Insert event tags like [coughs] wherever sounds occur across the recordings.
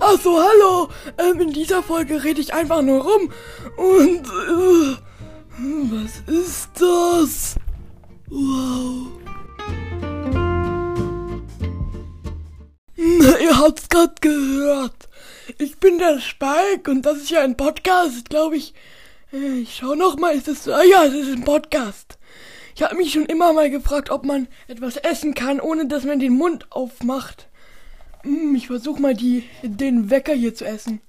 Achso, hallo. Ähm, in dieser Folge rede ich einfach nur rum. Und, äh, was ist das? Wow. Na, ihr habt's grad gehört. Ich bin der Spike und das ist ja ein Podcast, glaube ich. Äh, ich schau noch mal, ist es, ah ja, es ist ein Podcast. Ich habe mich schon immer mal gefragt, ob man etwas essen kann, ohne dass man den Mund aufmacht. Hm, ich versuche mal die, den Wecker hier zu essen.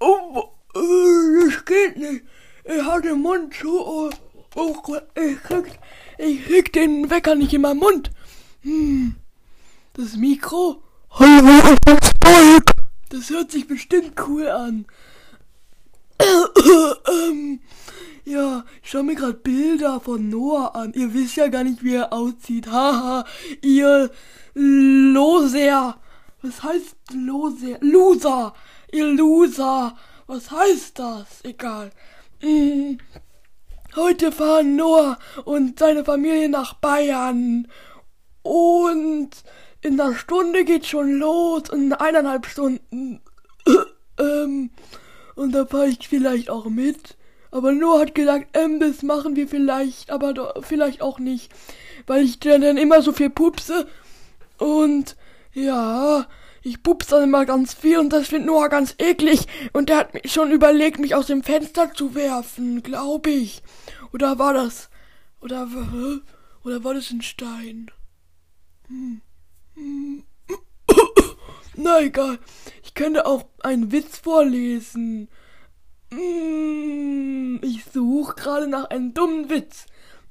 Oh, äh, das geht nicht. Ich habe den Mund zu. Oh, oh, ich, krieg, ich krieg den Wecker nicht in meinen Mund. Hm, das Mikro. Das hört sich bestimmt cool an. ähm, [coughs] ja, ich schau mir gerade Bilder von Noah an. Ihr wisst ja gar nicht, wie er aussieht. Haha, ihr Loser. Was heißt Loser? Loser. Ihr Loser. Was heißt das? Egal. Hm. Heute fahren Noah und seine Familie nach Bayern. Und in einer Stunde geht schon los. In eineinhalb Stunden. ähm, und da fahre ich vielleicht auch mit. Aber Noah hat gesagt, ähm, das machen wir vielleicht, aber doch, vielleicht auch nicht. Weil ich dann immer so viel pupse. Und ja, ich pupse dann immer ganz viel und das findet Noah ganz eklig. Und der hat schon überlegt, mich aus dem Fenster zu werfen, glaube ich. Oder war das. Oder, oder war das ein Stein? Hm. Hm. Na egal. Ich könnte auch einen Witz vorlesen. Hm. Ich suche gerade nach einem dummen Witz.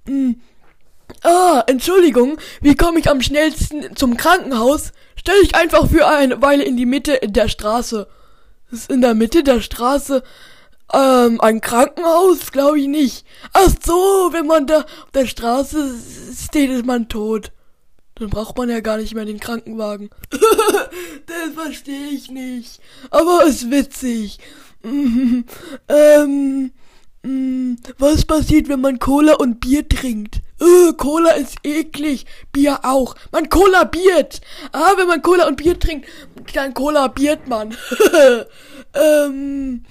Hm. Ah, Entschuldigung, wie komme ich am schnellsten zum Krankenhaus? Stell dich einfach für eine Weile in die Mitte der Straße. Ist in der Mitte der Straße ähm, ein Krankenhaus? Glaube ich nicht. Ach so, wenn man da auf der Straße steht, ist man tot. Dann braucht man ja gar nicht mehr den Krankenwagen. [laughs] das verstehe ich nicht. Aber ist witzig. [laughs] ähm, was passiert, wenn man Cola und Bier trinkt? Uh, Cola ist eklig, Bier auch. Man Cola biert. Ah, wenn man Cola und Bier trinkt, dann Cola biert man. [laughs] ähm,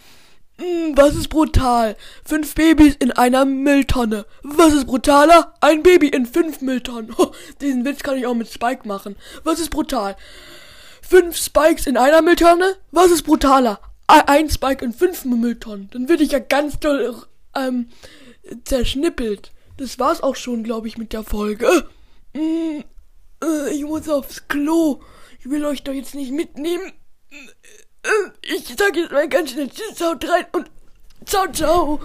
mm, was ist brutal? Fünf Babys in einer Mülltonne. Was ist brutaler? Ein Baby in fünf Mülltonnen. [laughs] Diesen Witz kann ich auch mit Spike machen. Was ist brutal? Fünf Spikes in einer Mülltonne? Was ist brutaler? Ein Spike in fünf Mülltonnen. Dann würde ich ja ganz doll ähm, zerschnippelt. Das war's auch schon, glaube ich, mit der Folge. Mm, äh, ich muss aufs Klo. Ich will euch doch jetzt nicht mitnehmen. Äh, ich sag jetzt mal ganz schnell Tschüss, haut rein und ciao, ciao.